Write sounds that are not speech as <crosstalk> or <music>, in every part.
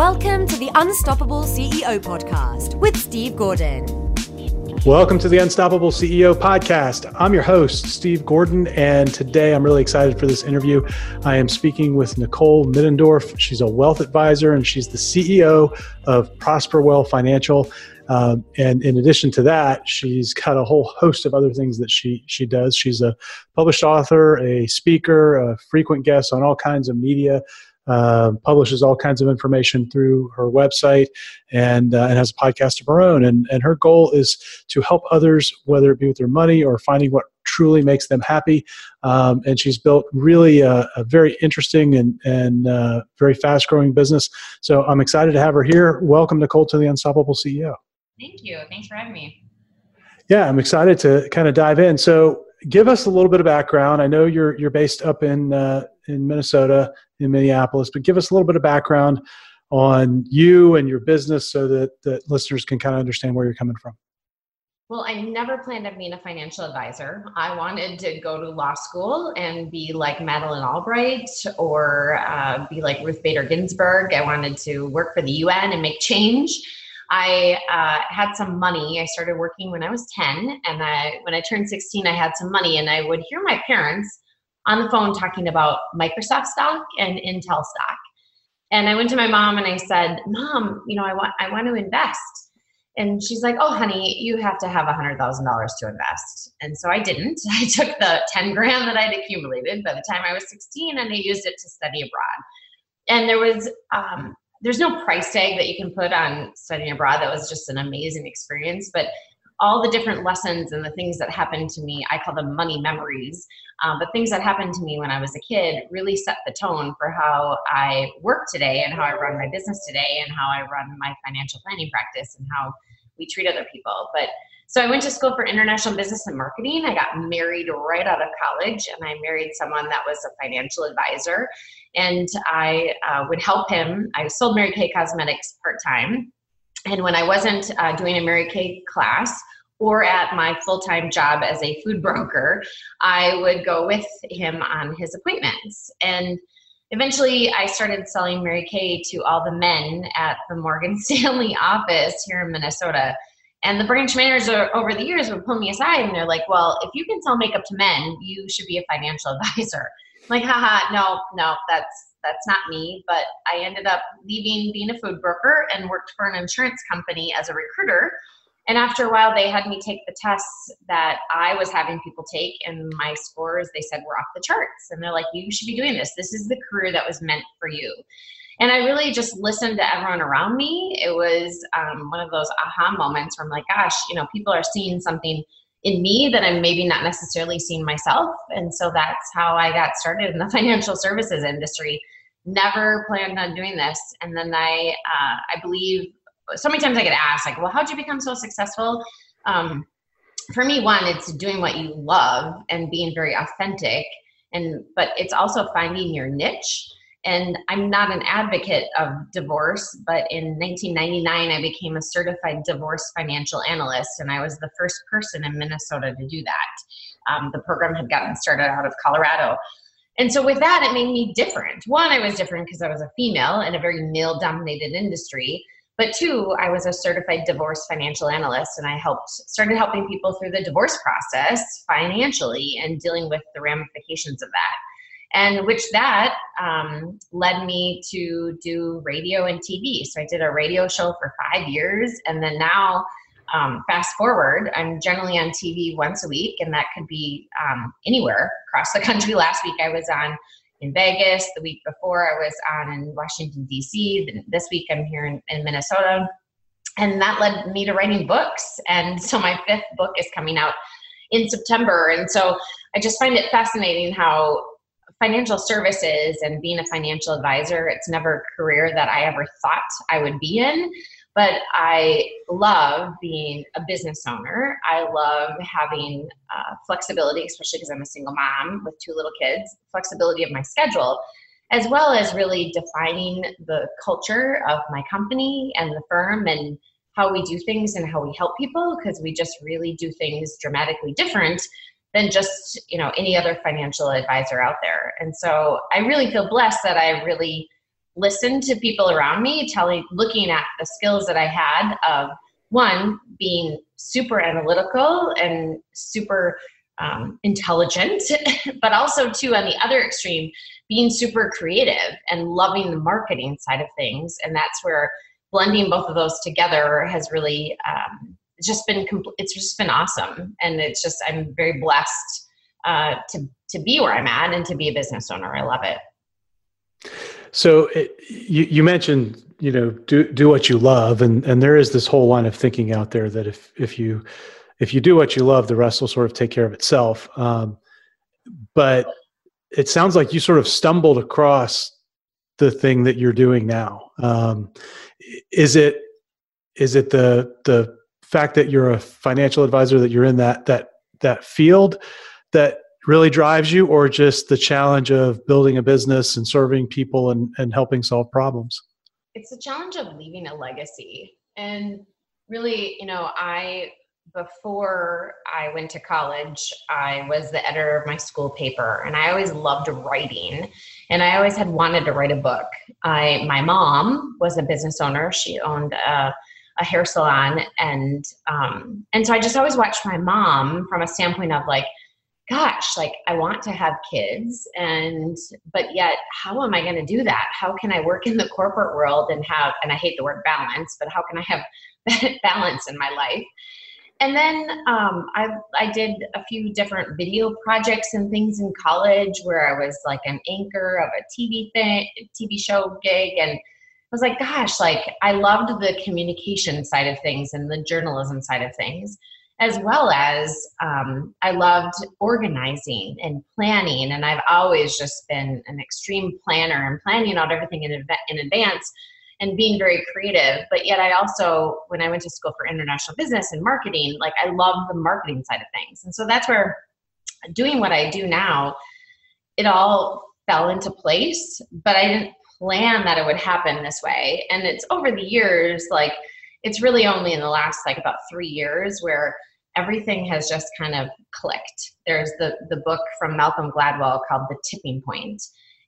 Welcome to the Unstoppable CEO podcast with Steve Gordon. Welcome to the Unstoppable CEO podcast. I'm your host, Steve Gordon, and today I'm really excited for this interview. I am speaking with Nicole Middendorf. She's a wealth advisor and she's the CEO of Prosperwell Financial. Um, and in addition to that, she's got a whole host of other things that she she does. She's a published author, a speaker, a frequent guest on all kinds of media uh, publishes all kinds of information through her website and, uh, and has a podcast of her own. And, and her goal is to help others, whether it be with their money or finding what truly makes them happy. Um, and she's built really a, a very interesting and, and uh, very fast growing business. So I'm excited to have her here. Welcome, Nicole, to the Unstoppable CEO. Thank you. Thanks for having me. Yeah, I'm excited to kind of dive in. So, give us a little bit of background. I know you're you're based up in uh, in Minnesota, in Minneapolis, but give us a little bit of background on you and your business so that, that listeners can kind of understand where you're coming from. Well, I never planned on being a financial advisor. I wanted to go to law school and be like Madeleine Albright or uh, be like Ruth Bader Ginsburg. I wanted to work for the UN and make change. I uh, had some money. I started working when I was 10, and I, when I turned 16, I had some money, and I would hear my parents on the phone talking about Microsoft stock and Intel stock. And I went to my mom and I said, "Mom, you know, I want I want to invest." And she's like, "Oh, honey, you have to have a hundred thousand dollars to invest." And so I didn't. <laughs> I took the ten grand that I'd accumulated by the time I was sixteen, and I used it to study abroad. And there was um, there's no price tag that you can put on studying abroad. That was just an amazing experience. But all the different lessons and the things that happened to me, I call them money memories. Um, but things that happened to me when I was a kid really set the tone for how I work today and how I run my business today and how I run my financial planning practice and how we treat other people. But so I went to school for international business and marketing. I got married right out of college, and I married someone that was a financial advisor. And I uh, would help him. I sold Mary Kay Cosmetics part time. And when I wasn't uh, doing a Mary Kay class, or at my full time job as a food broker, I would go with him on his appointments. And eventually, I started selling Mary Kay to all the men at the Morgan <laughs> Stanley office here in Minnesota. And the branch managers over the years would pull me aside and they're like, Well, if you can sell makeup to men, you should be a financial <laughs> advisor. I'm like, haha, no, no, that's that's not me. But I ended up leaving being a food broker and worked for an insurance company as a recruiter and after a while, they had me take the tests that I was having people take, and my scores, they said, were off the charts. And they're like, you should be doing this. This is the career that was meant for you. And I really just listened to everyone around me. It was um, one of those aha moments where I'm like, gosh, you know, people are seeing something in me that I'm maybe not necessarily seeing myself. And so that's how I got started in the <laughs> financial services industry. Never planned on doing this. And then I, uh, I believe so many times I get asked, like, well, how'd you become so successful? Um, for me, one, it's doing what you love and being very authentic. And but it's also finding your niche. And I'm not an advocate of divorce, but in 1999, I became a certified divorce financial analyst, and I was the first person in Minnesota to do that. Um, the program had gotten started out of Colorado. And so, with that, it made me different. One, I was different because I was a female in a very male dominated industry. But two, I was a certified divorce financial analyst and I helped started helping people through the divorce process financially and dealing with the ramifications of that. And which that um, led me to do radio and TV. So I did a radio show for five years, and then now um, fast forward, I'm generally on TV once a week, and that could be um, anywhere across the country. <laughs> Last week I was on in Vegas. The week before, I was on in Washington, D.C. This week, I'm here in, in Minnesota. And that led me to writing books. And so my fifth book is coming out in September. And so I just find it fascinating how financial services and being a financial advisor, it's never a career that I ever thought I would be in. But I love being a business owner. I love having uh, flexibility, especially because I'm a single mom with two little kids, flexibility of my schedule, as well as really defining the culture of my company and the firm and how we do things and how we help people because we just really do things dramatically different than just you know any other financial advisor out there and so i really feel blessed that i really listened to people around me, telling, looking at the skills that I had of one being super analytical and super um, intelligent, <laughs> but also two on the other extreme, being super creative and loving the marketing side of things. And that's where blending both of those together has really um, just been compl- it's just been awesome. And it's just I'm very blessed uh, to to be where I'm at and to be a business owner. I love it. So it, you, you mentioned you know do do what you love, and and there is this whole line of thinking out there that if if you if you do what you love, the rest will sort of take care of itself. Um, but it sounds like you sort of stumbled across the thing that you're doing now. Um, is it is it the the fact that you're a financial advisor that you're in that that that field that really drives you or just the challenge of building a business and serving people and, and helping solve problems? It's the challenge of leaving a legacy. And really you know i before I went to college, I was the editor of my school paper, and I always loved writing, and I always had wanted to write a book. I my mom was a business owner; she owned a, a hair salon, and um, and so I just always watched my mom from a standpoint of like, gosh, like I want to have kids, and but yet, how am I going to do that? How can I work in the corporate world and have? And I hate the word balance, but how can I have <laughs> balance in my life? and then um, I, I did a few different video projects and things in college where I was like an anchor of a TV thing, TV show gig, and I was like, gosh, like I loved the communication side of things and the journalism side of things, as well as um, I loved organizing and planning, and I've always just been an extreme planner and planning out everything in, in advance and being very creative. But yet, I also, when I went to school for international business and marketing, like I love the marketing side of things. And so that's where doing what I do now, it all fell into place, but I didn't plan that it would happen this way. And it's over the years, like, it's really only in the last like about three years where everything has just kind of clicked. There's the the book from Malcolm Gladwell called The Tipping Point.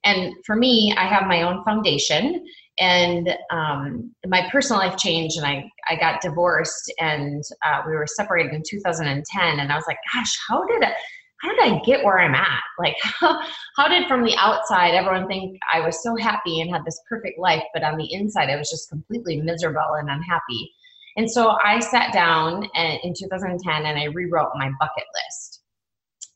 And for me, I have my own foundation and um, my personal life changed and I, I got divorced and uh, we were separated in 2010 and I was like, gosh, how did I, how did I get where I'm at? Like, <laughs> how, how did from the outside everyone think I was so happy and had this perfect life, but on the inside I was just completely miserable and unhappy. And so I sat down in 2010 and I rewrote my bucket list.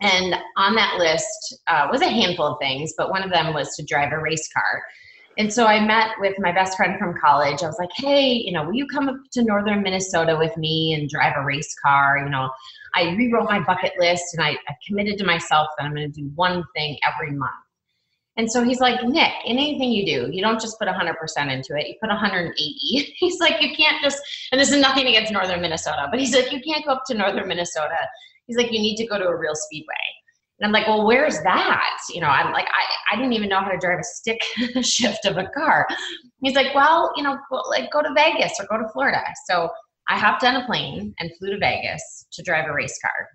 And on that list uh, was a handful of things, but one of them was to drive a race car. And so I met with my best friend from college. I was like, hey, you know, will you come up to northern Minnesota with me and drive a race car? You know, I rewrote my bucket list and I, I committed to myself that I'm going to do one thing every month. And so he's like, Nick, in anything you do, you don't just put 100% into it, you put 180. <laughs> He's like, you can't just, and this is nothing against northern Minnesota, but he's like, you can't go up to northern Minnesota. He's like, you need to go to a real speedway. And I'm like, well, where's that? You know, I'm like, I, I didn't even know how to drive a stick <laughs> shift of a car. He's like, well, you know, like go to Vegas or go to Florida. So I hopped on a plane and flew to Vegas to drive a race car.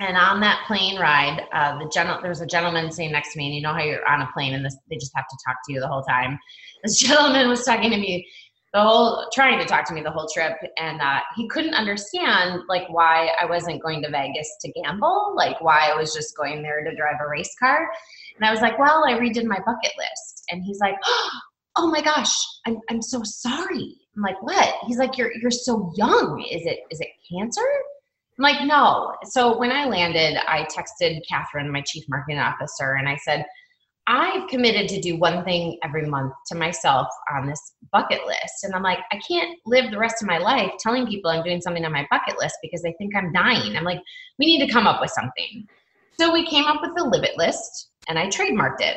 And on that plane ride, uh, the gentle, there was a gentleman sitting next to me, and you know how you're on a plane and this, they just have to talk to you the whole time. <laughs> This gentleman was talking to me the whole trying to talk to me the whole trip and uh, he couldn't understand like why i wasn't going to vegas to gamble like why i was just going there to drive a race car. And i was like well i redid my bucket list. And he's like <gasps> oh my gosh i'm, I'm so sorry. I'm like what? He's like you're you're so young. Is it is it cancer i'm like no so when i landed i texted catherine my chief marketing officer and i said I've committed to do one thing every month to myself on this bucket list. And I'm like, I can't live the rest of my life telling people I'm doing something on my bucket list because they think I'm dying. I'm like, we need to come up with something. So we came up with the Live It list and I trademarked it.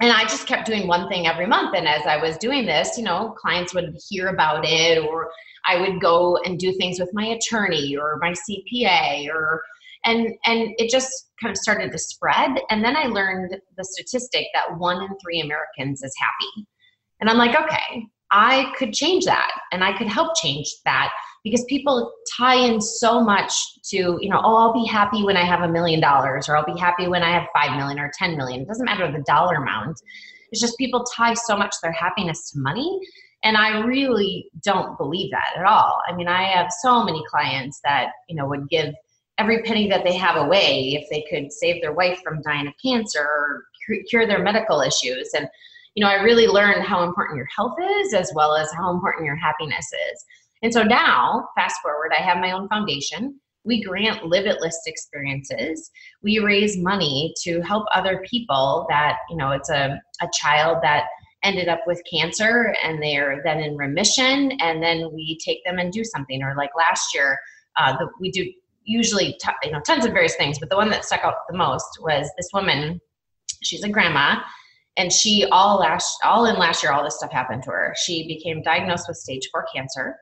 And I just kept doing one thing every month. And as I was doing this, you know, clients would hear about it or I would go and do things with my attorney or my CPA or and and it just kind of started to spread. And then i learned the statistic that one in three americans is happy. And i'm like okay i could change that. And i could help change that because people tie in so much to you know oh i'll be happy when i have a million dollars or i'll be happy when i have five million or ten million it doesn't matter the dollar amount It's just people tie so much their happiness to money. And I really don't believe that at all. I mean, I have so many clients that, you know, would give every penny that they have away if they could save their wife from dying of cancer or cure their medical issues. And, you know, I really learned how important your health is as well as how important your happiness is. And so now, fast forward, I have my own foundation. We grant live it list experiences. We raise money to help other people that, you know, it's a, a child that ended up with cancer and they're then in remission. And then we take them and do something. Or like last year uh, the, we do usually t- you know tons of various things but the one that stuck out the most was this woman. She's a grandma. And she all last all in last year all this stuff happened to her. She became diagnosed with stage four cancer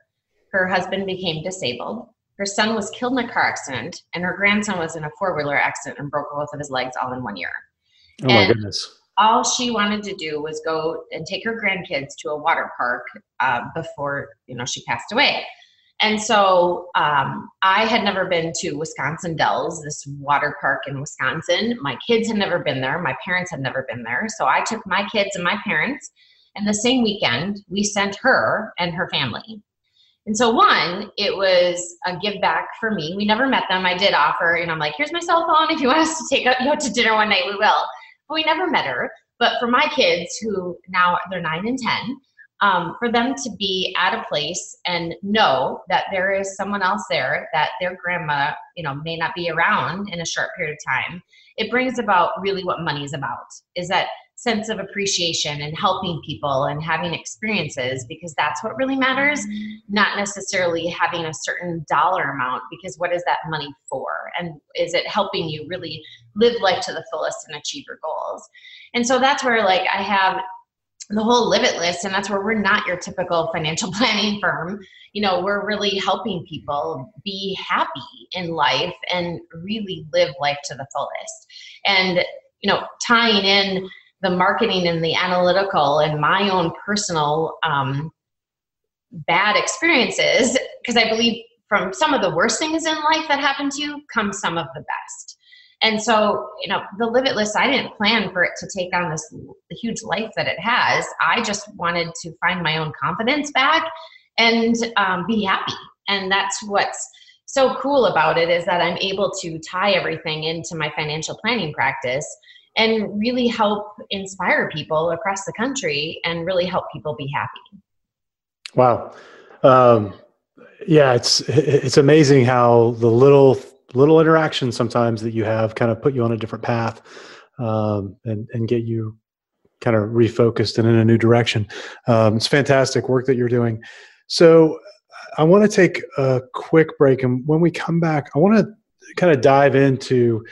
her husband became disabled. Her son was killed in a car accident and her grandson was in a four-wheeler accident and broke both of his legs all in one year. Oh my goodness. all she wanted to do was go and take her grandkids to a water park uh, before you know she passed away. And so um, i had never been to wisconsin dells this water park in wisconsin. My kids had never been there. My parents had never been there. So i took my kids and my parents and the same weekend we sent her and her family and so one, it was a give back for me. We never met them. I did offer, and I'm like, here's my cell phone. If you want us to take you out to dinner one night, we will But we never met her. But for my kids, who now they're nine and 10, um, for them to be at a place and know that there is someone else there that their grandma, you know, may not be around in a short period of time, it brings about really what money is about. Is that sense of appreciation and helping people and having experiences because that's what really matters not necessarily having a certain dollar amount because what is that money for? And is it helping you really live life to the fullest and achieve your goals? And so that's where like i have the whole live it list and that's where we're not your typical financial <laughs> planning firm. You know we're really helping people be happy in life and really live life to the fullest. And you know tying in the marketing and the analytical and my own personal um, bad experiences because i believe from some of the worst things in life that happen to you come some of the best. And so you know the live it list i didn't plan for it to take on this huge life that it has. I just wanted to find my own confidence back and um, be happy. And that's what's so cool about it is that i'm able to tie everything into my financial planning practice and really help inspire people across the country and really help people be happy. Wow. Um, yeah, it's it's amazing how the little little interactions sometimes that you have kind of put you on a different path um, and and get you kind of refocused and in a new direction. Um, it's fantastic work that you're doing. So I want to take a quick break, and when we come back, I want to kind of dive into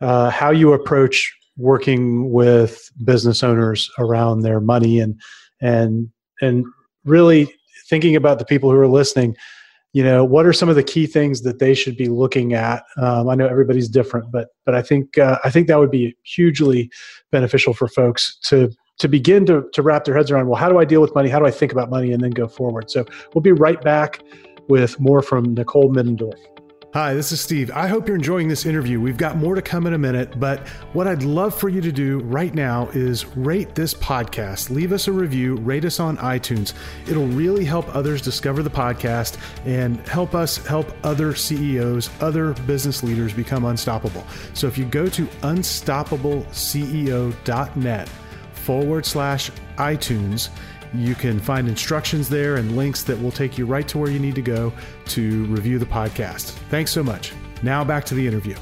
uh, how you approach working with business owners around their money and and and really thinking about the people who are listening you know what are some of the key things that they should be looking at? Um, i know everybody's different but but i think uh, i think that would be hugely beneficial for folks to to begin to, to wrap their heads around well how do i deal with money? How do i think about money? And then go forward. So we'll be right back with more from nicole middendorf Hi, this is Steve. I hope you're enjoying this interview. We've got more to come in a minute, but what I'd love for you to do right now is rate this podcast. Leave us a review, rate us on iTunes. It'll really help others discover the podcast and help us help other CEOs, other business leaders become unstoppable. So if you go to unstoppableceo.net forward slash iTunes, you can find instructions there and links that will take you right to where you need to go to review the podcast. Thanks so much. Now back to the interview.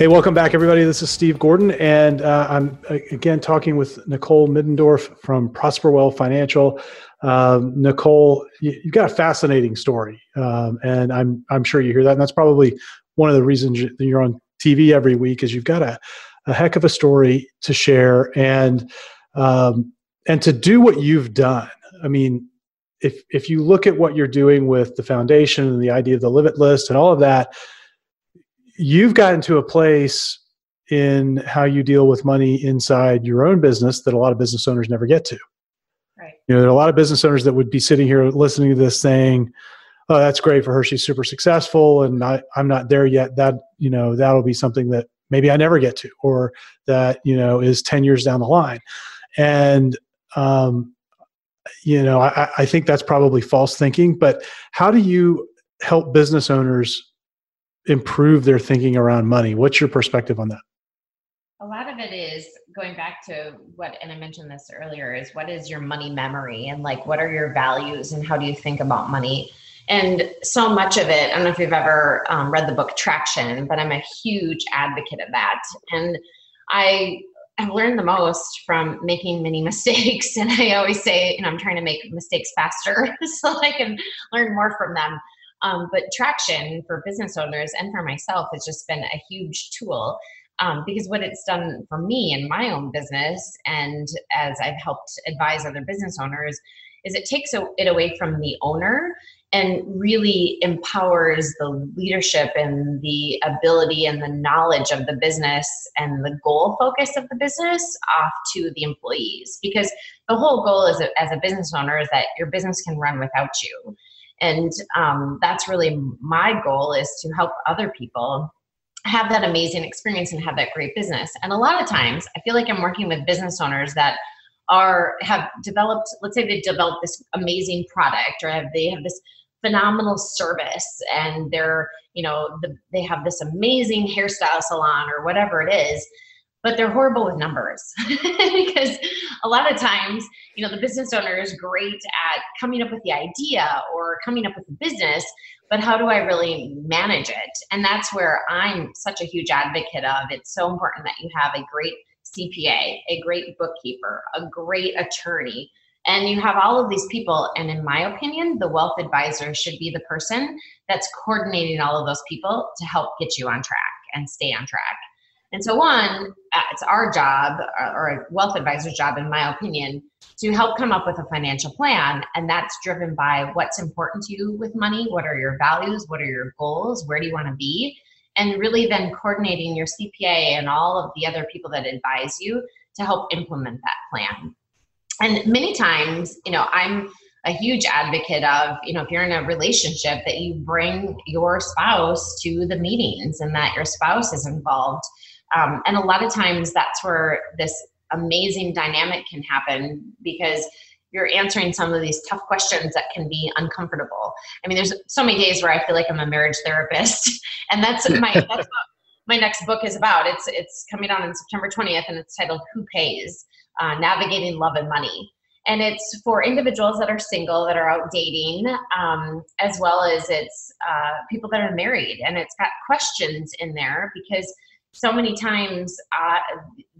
Hey, welcome back, everybody. This is Steve Gordon, and uh, I'm again talking with Nicole Middendorf from Prosperwell Financial. Um, Nicole, you, have got a fascinating story, um, and I'm I'm sure you hear that, and that's probably one of the reasons you're on TV every week is you've got a, a heck of a story to share, and um, and to do what you've done i mean if if you look at what you're doing with the foundation and the idea of the live it list and all of that you've gotten to a place in how you deal with money inside your own business that a lot of business owners never get to. Right. You know there are a lot of business owners that would be sitting here listening to this saying oh that's great for her. She's super successful and I, i'm not there yet. That you know that'll be something that maybe i never get to or that you know is 10 years down the line. And um, you know I, I think that's probably false thinking but how do you help business owners improve their thinking around money? What's your perspective on that? A lot of it is going back to what and i mentioned this earlier is what is your money memory and like what are your values and how do you think about money? And so much of it i don't know if you've ever um, read the book traction but i'm a huge advocate of that. And i I've learned the most from making many <laughs> mistakes. And I always say, know, I'm trying to make mistakes faster <laughs> so I can learn more from them. Um, but traction for business owners and for myself has just been a huge tool um, because what it's done for me in my own business and as I've helped advise other business owners is it takes it away from the owner and really empowers the leadership and the ability and the knowledge of the business and the goal focus of the business off to the employees. Because the whole goal is as a business owner is that your business can run without you. And um, that's really my goal is to help other people have that amazing experience and have that great business. And a lot of times i feel like i'm working with business owners that are have developed let's say they've developed this amazing product or have they have this phenomenal service and they're you know the, they have this amazing hairstyle salon or whatever it is but they're horrible with numbers. <laughs> Because a lot of times you know the business owner is great at coming up with the idea or coming up with the business but how do i really manage it? And that's where i'm such a huge advocate of. It's so important that you have a great cpa a great bookkeeper a great attorney and you have all of these people. And in my opinion, the wealth advisor should be the person that's coordinating all of those people to help get you on track and stay on track. And so, one, uh, it's our job or a wealth advisor's job, in my opinion, to help come up with a financial plan. And that's driven by what's important to you with money. What are your values? What are your goals? Where do you want to be? And really then coordinating your CPA and all of the other people that advise you to help implement that plan and many times you know i'm a huge advocate of you know if you're in a relationship that you bring your spouse to the meetings and that your spouse is involved. Um, and a lot of times that's where this amazing dynamic can happen because you're answering some of these tough questions that can be uncomfortable. I mean there's so many days where i feel like i'm a marriage therapist <laughs> and that's my that's <laughs> my next book is about it's it's coming out on september 20th and it's titled who pays uh, Navigating Love and Money. And it's for individuals that are single, that are out dating, um, as well as it's uh, people that are married. And it's got questions in there because so many times uh,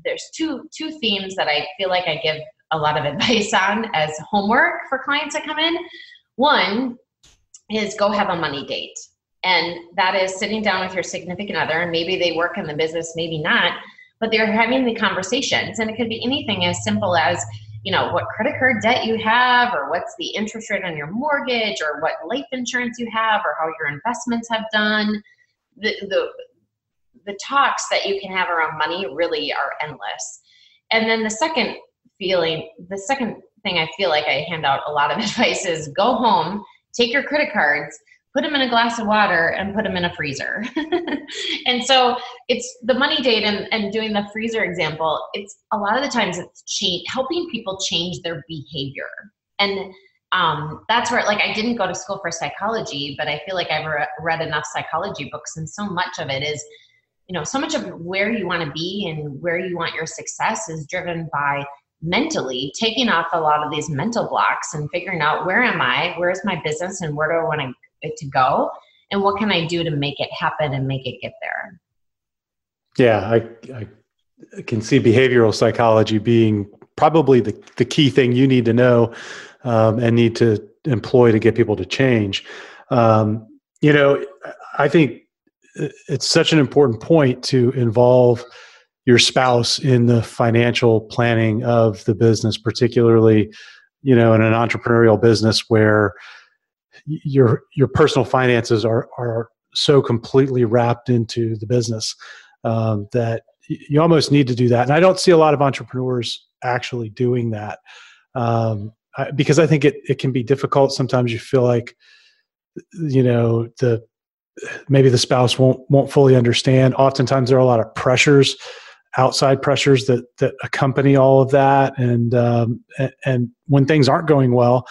there's two two themes that I feel like I give a lot of <laughs> advice on as homework for clients that come in. One is go have a money date. And that is sitting down with your significant other, and maybe they work in the business, maybe not, but they're having the conversations. And it could be anything as simple as you know what credit card debt you have or what's the interest rate on your mortgage or what life insurance you have or how your investments have done. The the, the talks that you can have around money really are endless. And then the second feeling the second thing i feel like i hand out a lot of <laughs> advice is go home take your credit cards put them in a glass of water and put them in a freezer. <laughs> and so it's the money date and, and doing the freezer example, it's a lot of the times it's change, helping people change their behavior. And um, that's where, like, I didn't go to school for psychology, but I feel like I've re- read enough psychology books, and so much of it is, you know, so much of where you want to be and where you want your success is driven by mentally taking off a lot of these mental blocks and figuring out where am I, where's my business, and where do I want to it to go? And what can i do to make it happen and make it get there? Yeah i, I can see behavioral psychology being probably the, the key thing you need to know um, and need to employ to get people to change. Um, you know i think it's such an important point to involve your spouse in the financial planning of the business particularly you know in an entrepreneurial business where your your personal finances are are so completely wrapped into the business um, that you almost need to do that. And I don't see a lot of entrepreneurs actually doing that um, I, because I think it it can be difficult. Sometimes you feel like you know the maybe the spouse won't won't fully understand. Oftentimes there are a lot of pressures outside pressures that that accompany all of that, and um, and, and when things aren't going well,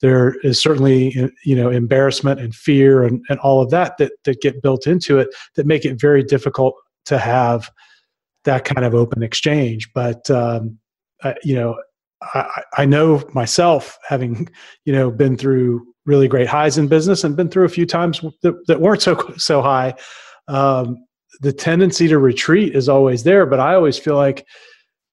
there is certainly you know embarrassment and fear and, and all of that that that get built into it that make it very difficult to have that kind of open exchange. But um, I, you know, I, I know myself having you know been through really great highs in business and been through a few times that, that weren't so so high. Um, the tendency to retreat is always there, but I always feel like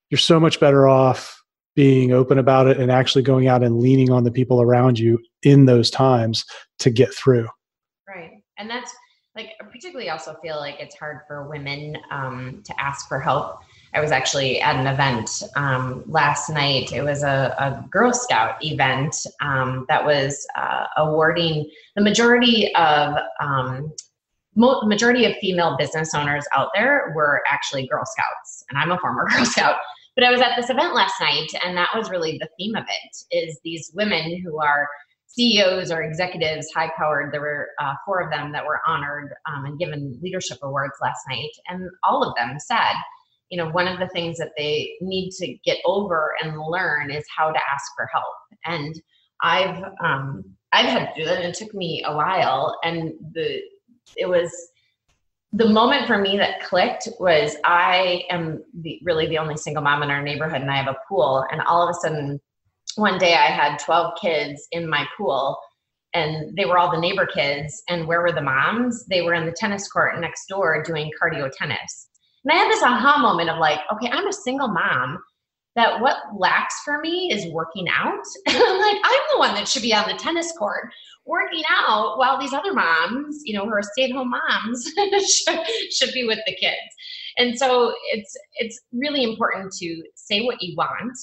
you're so much better off being open about it and actually going out and leaning on the people around you in those times to get through. Right. And that's like, particularly also feel like it's hard for women um, to ask for help. I was actually at an event um, last night. It was a, a Girl Scout event um, that was uh, awarding the majority of um, majority of female business owners out there were actually Girl Scouts, and I'm a former <laughs> Girl Scout. But I was at this event last night, and that was really the theme of it: is these women who are CEOs or executives, high powered. There were uh, four of them that were honored um, and given leadership awards last night, and all of them said, you know, one of the things that they need to get over and learn is how to ask for help. And I've um, I've had to do that, and it took me a while. And the it was the moment for me that clicked was I am the, really the only single mom in our neighborhood and I have a pool. And all of a sudden, one day I had 12 kids in my pool and they were all the neighbor kids. And where were the moms? They were in the tennis court next door doing cardio tennis. And I had this aha moment of like, okay, I'm a single mom that what lacks for me is working out. <laughs> like I'm the one that should be on the tennis court working out while these other moms, you know, who are stay-at-home moms <laughs> should, should be with the kids. And so it's it's really important to say what you want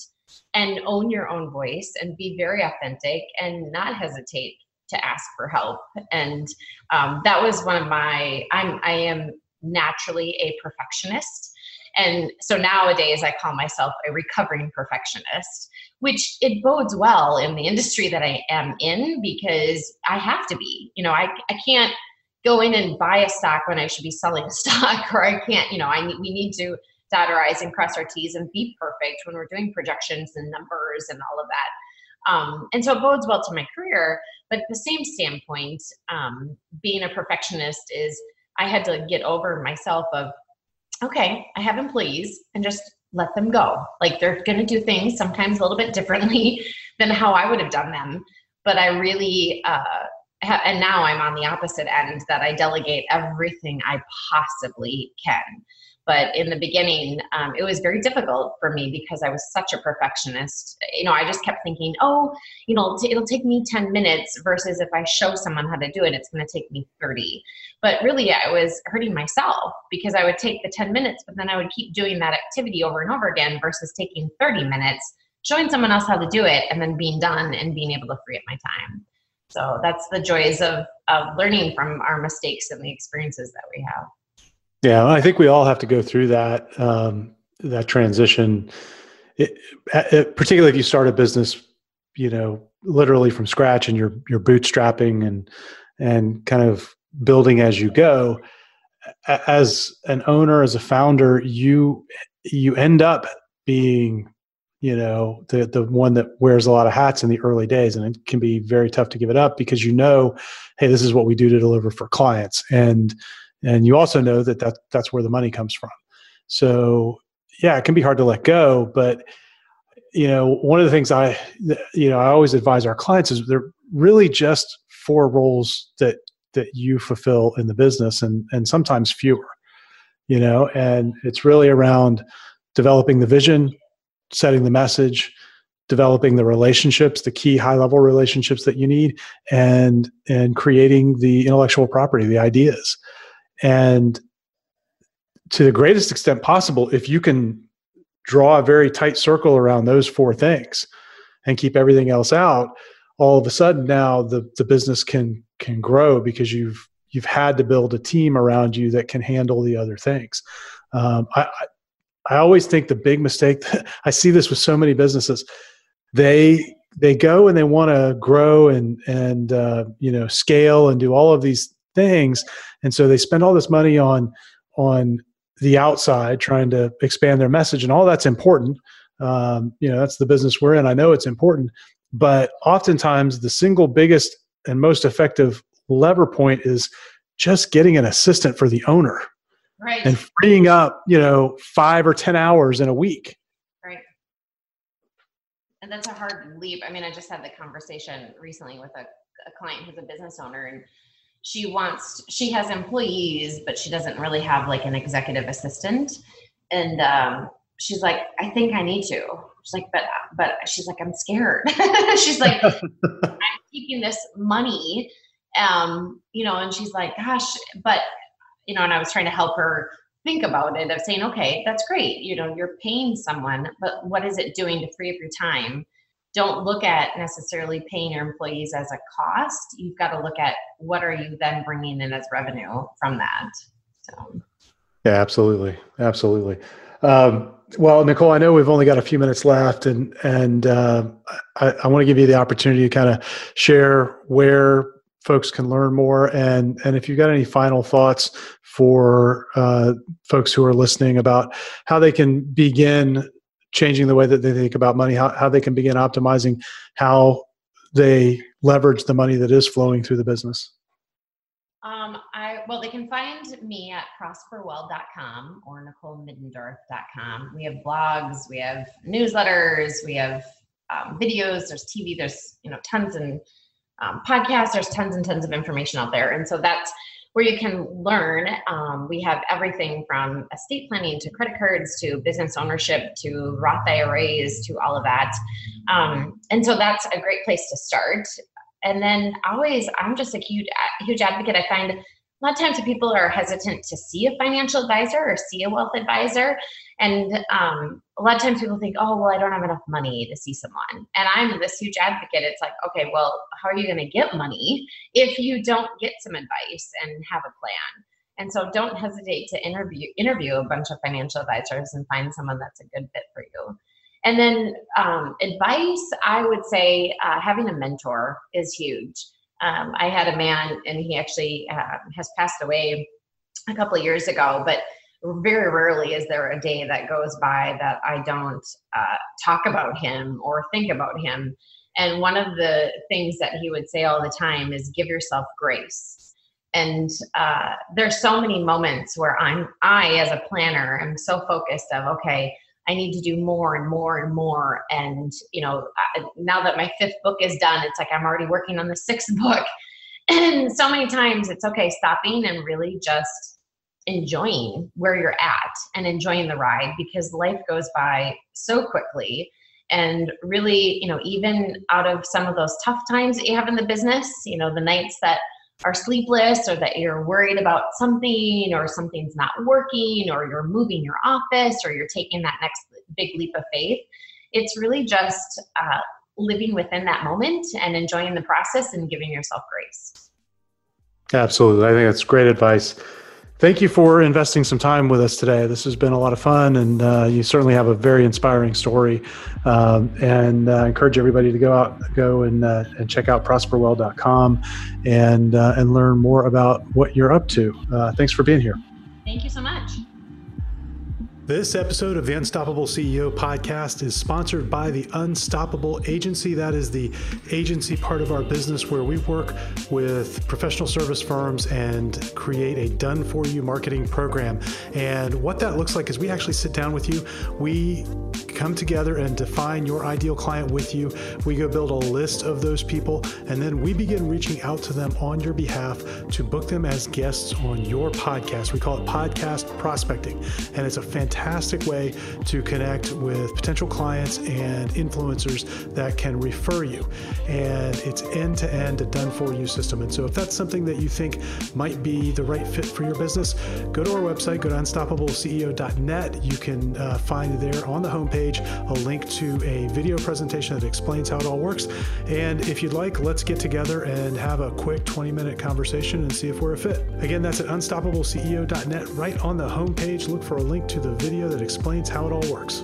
and own your own voice and be very authentic and not hesitate to ask for help. And um, that was one of my I'm I am naturally a perfectionist and so nowadays I call myself a recovering perfectionist, which it bodes well in the industry that I am in because I have to be. You know, I, I can't go in and buy a stock when I should be selling a <laughs> stock, or I can't, you know, I need, we need to dot our I's and cross our T's and be perfect when we're doing projections and numbers and all of that. Um, and so it bodes well to my career. But the same standpoint, um, being a perfectionist is I had to get over myself of okay, I have employees and just let them go. Like they're going to do things sometimes a little bit differently <laughs> than how I would have done them. But I really, uh, ha- and now I'm on the opposite end that I delegate everything I possibly can. But in the beginning, um, it was very difficult for me because I was such a perfectionist. You know, I just kept thinking, oh, you know, it'll take me 10 minutes versus if I show someone how to do it, it's going to take me 30. But really, I was hurting myself because I would take the 10 minutes, but then I would keep doing that activity over and over again versus taking 30 minutes, showing someone else how to do it, and then being done and being able to free up my time. So that's the joys of, of learning from our mistakes and the experiences that we have. Yeah, I think we all have to go through that um, that transition. It, it, particularly if you start a business, you know, literally from scratch, and you're you're bootstrapping and and kind of building as you go. As an owner, as a founder, you you end up being you know the the one that wears a lot of hats in the early days and it can be very tough to give it up because you know hey this is what we do to deliver for clients and and you also know that, that that's where the money comes from. So yeah it can be hard to let go but you know one of the things i you know i always advise our clients is they're really just four roles that that you fulfill in the business and and sometimes fewer you know and it's really around developing the vision setting the message developing the relationships the key high level relationships that you need and and creating the intellectual property the ideas and to the greatest extent possible, if you can draw a very tight circle around those four things and keep everything else out, all of a sudden now the, the business can can grow because you've you've had to build a team around you that can handle the other things. Um, I, I always think the big mistake <laughs> I see this with so many businesses, they they go and they want to grow and and uh, you know scale and do all of these things and so they spend all this money on on the outside trying to expand their message and all that's important. Um, you know that's the business we're in. I know it's important but oftentimes the single biggest and most effective lever point is just getting an assistant for the owner right. and freeing up you know five or ten hours in a week. Right. And that's a hard leap. I mean i just had the conversation recently with a, a client who's a business owner and she wants she has employees but she doesn't really have like an executive assistant. And um, she's like i think i need to. She's like but but she's like i'm scared. <laughs> She's like <laughs> i'm taking this money um you know and she's like gosh but you know and i was trying to help her think about it of saying okay that's great. You know you're paying someone but what is it doing to free up your time don't look at necessarily paying your employees as a cost. You've got to look at what are you then bringing in as revenue from that. So. Yeah, absolutely, absolutely. Um, well, Nicole, I know we've only got a few minutes left, and and uh, I, I want to give you the opportunity to kind of share where folks can learn more, and and if you've got any final thoughts for uh, folks who are listening about how they can begin changing the way that they think about money, how, how they can begin optimizing how they leverage the money that is flowing through the business? Um, I well, they can find me at prosperwell.com or NicoleMiddendorf.com. We have blogs, we have newsletters, we have um, videos. There's TV. There's you know tons and um, podcasts. There's tons and tons of information out there, and so that's where you can learn. Um, we have everything from estate planning to credit cards to business ownership to Roth IRAs to all of that. Um, and so that's a great place to start. And then always, I'm just a huge, huge advocate. I find a lot of times people are hesitant to see a financial advisor or see a wealth advisor. And um, a lot of times people think, oh, well, I don't have enough money to see someone. And I'm this huge advocate. It's like, okay, well, how are you going to get money if you don't get some advice and have a plan? And so don't hesitate to interview interview a bunch of financial advisors and find someone that's a good fit for you. And then um, advice, I would say uh, having a mentor is huge. Um, I had a man, and he actually uh, has passed away a couple of years ago, but very rarely is there a day that goes by that I don't uh, talk about him or think about him. And one of the things that he would say all the time is give yourself grace. And uh, there's so many moments where I'm, I as a planner, am so focused of, okay, I need to do more and more and more. And, you know, now that my fifth book is done, it's like I'm already working on the sixth <laughs> book. And so many times it's okay stopping and really just enjoying where you're at and enjoying the ride because life goes by so quickly and really you know even out of some of those tough times that you have in the business you know the nights that are sleepless or that you're worried about something or something's not working or you're moving your office or you're taking that next big leap of faith it's really just uh, living within that moment and enjoying the process and giving yourself grace. Absolutely. I think that's great advice Thank you for investing some time with us today. This has been a lot of fun, and uh, you certainly have a very inspiring story. Um, and uh, I encourage everybody to go out, go and, uh, and check out prosperwell.com and uh, and learn more about what you're up to. Uh, thanks for being here. Thank you so much. This episode of the Unstoppable CEO podcast is sponsored by the Unstoppable Agency. That is the agency part of our business where we work with professional service firms and create a done for you marketing program. And what that looks like is we actually sit down with you. We come together and define your ideal client with you. We go build a list of those people, and then we begin reaching out to them on your behalf to book them as guests on your podcast. We call it podcast prospecting, and it's a fantastic fantastic way to connect with potential clients and influencers that can refer you. And it's end to end, a done for you system. And so, if that's something that you think might be the right fit for your business, go to our website, go to unstoppableceo.net. You can uh, find there on the homepage a link to a video presentation that explains how it all works. And if you'd like, let's get together and have a quick 20 minute conversation and see if we're a fit. Again, that's at unstoppableceo.net. Right on the homepage, look for a link to the video video that explains how it all works.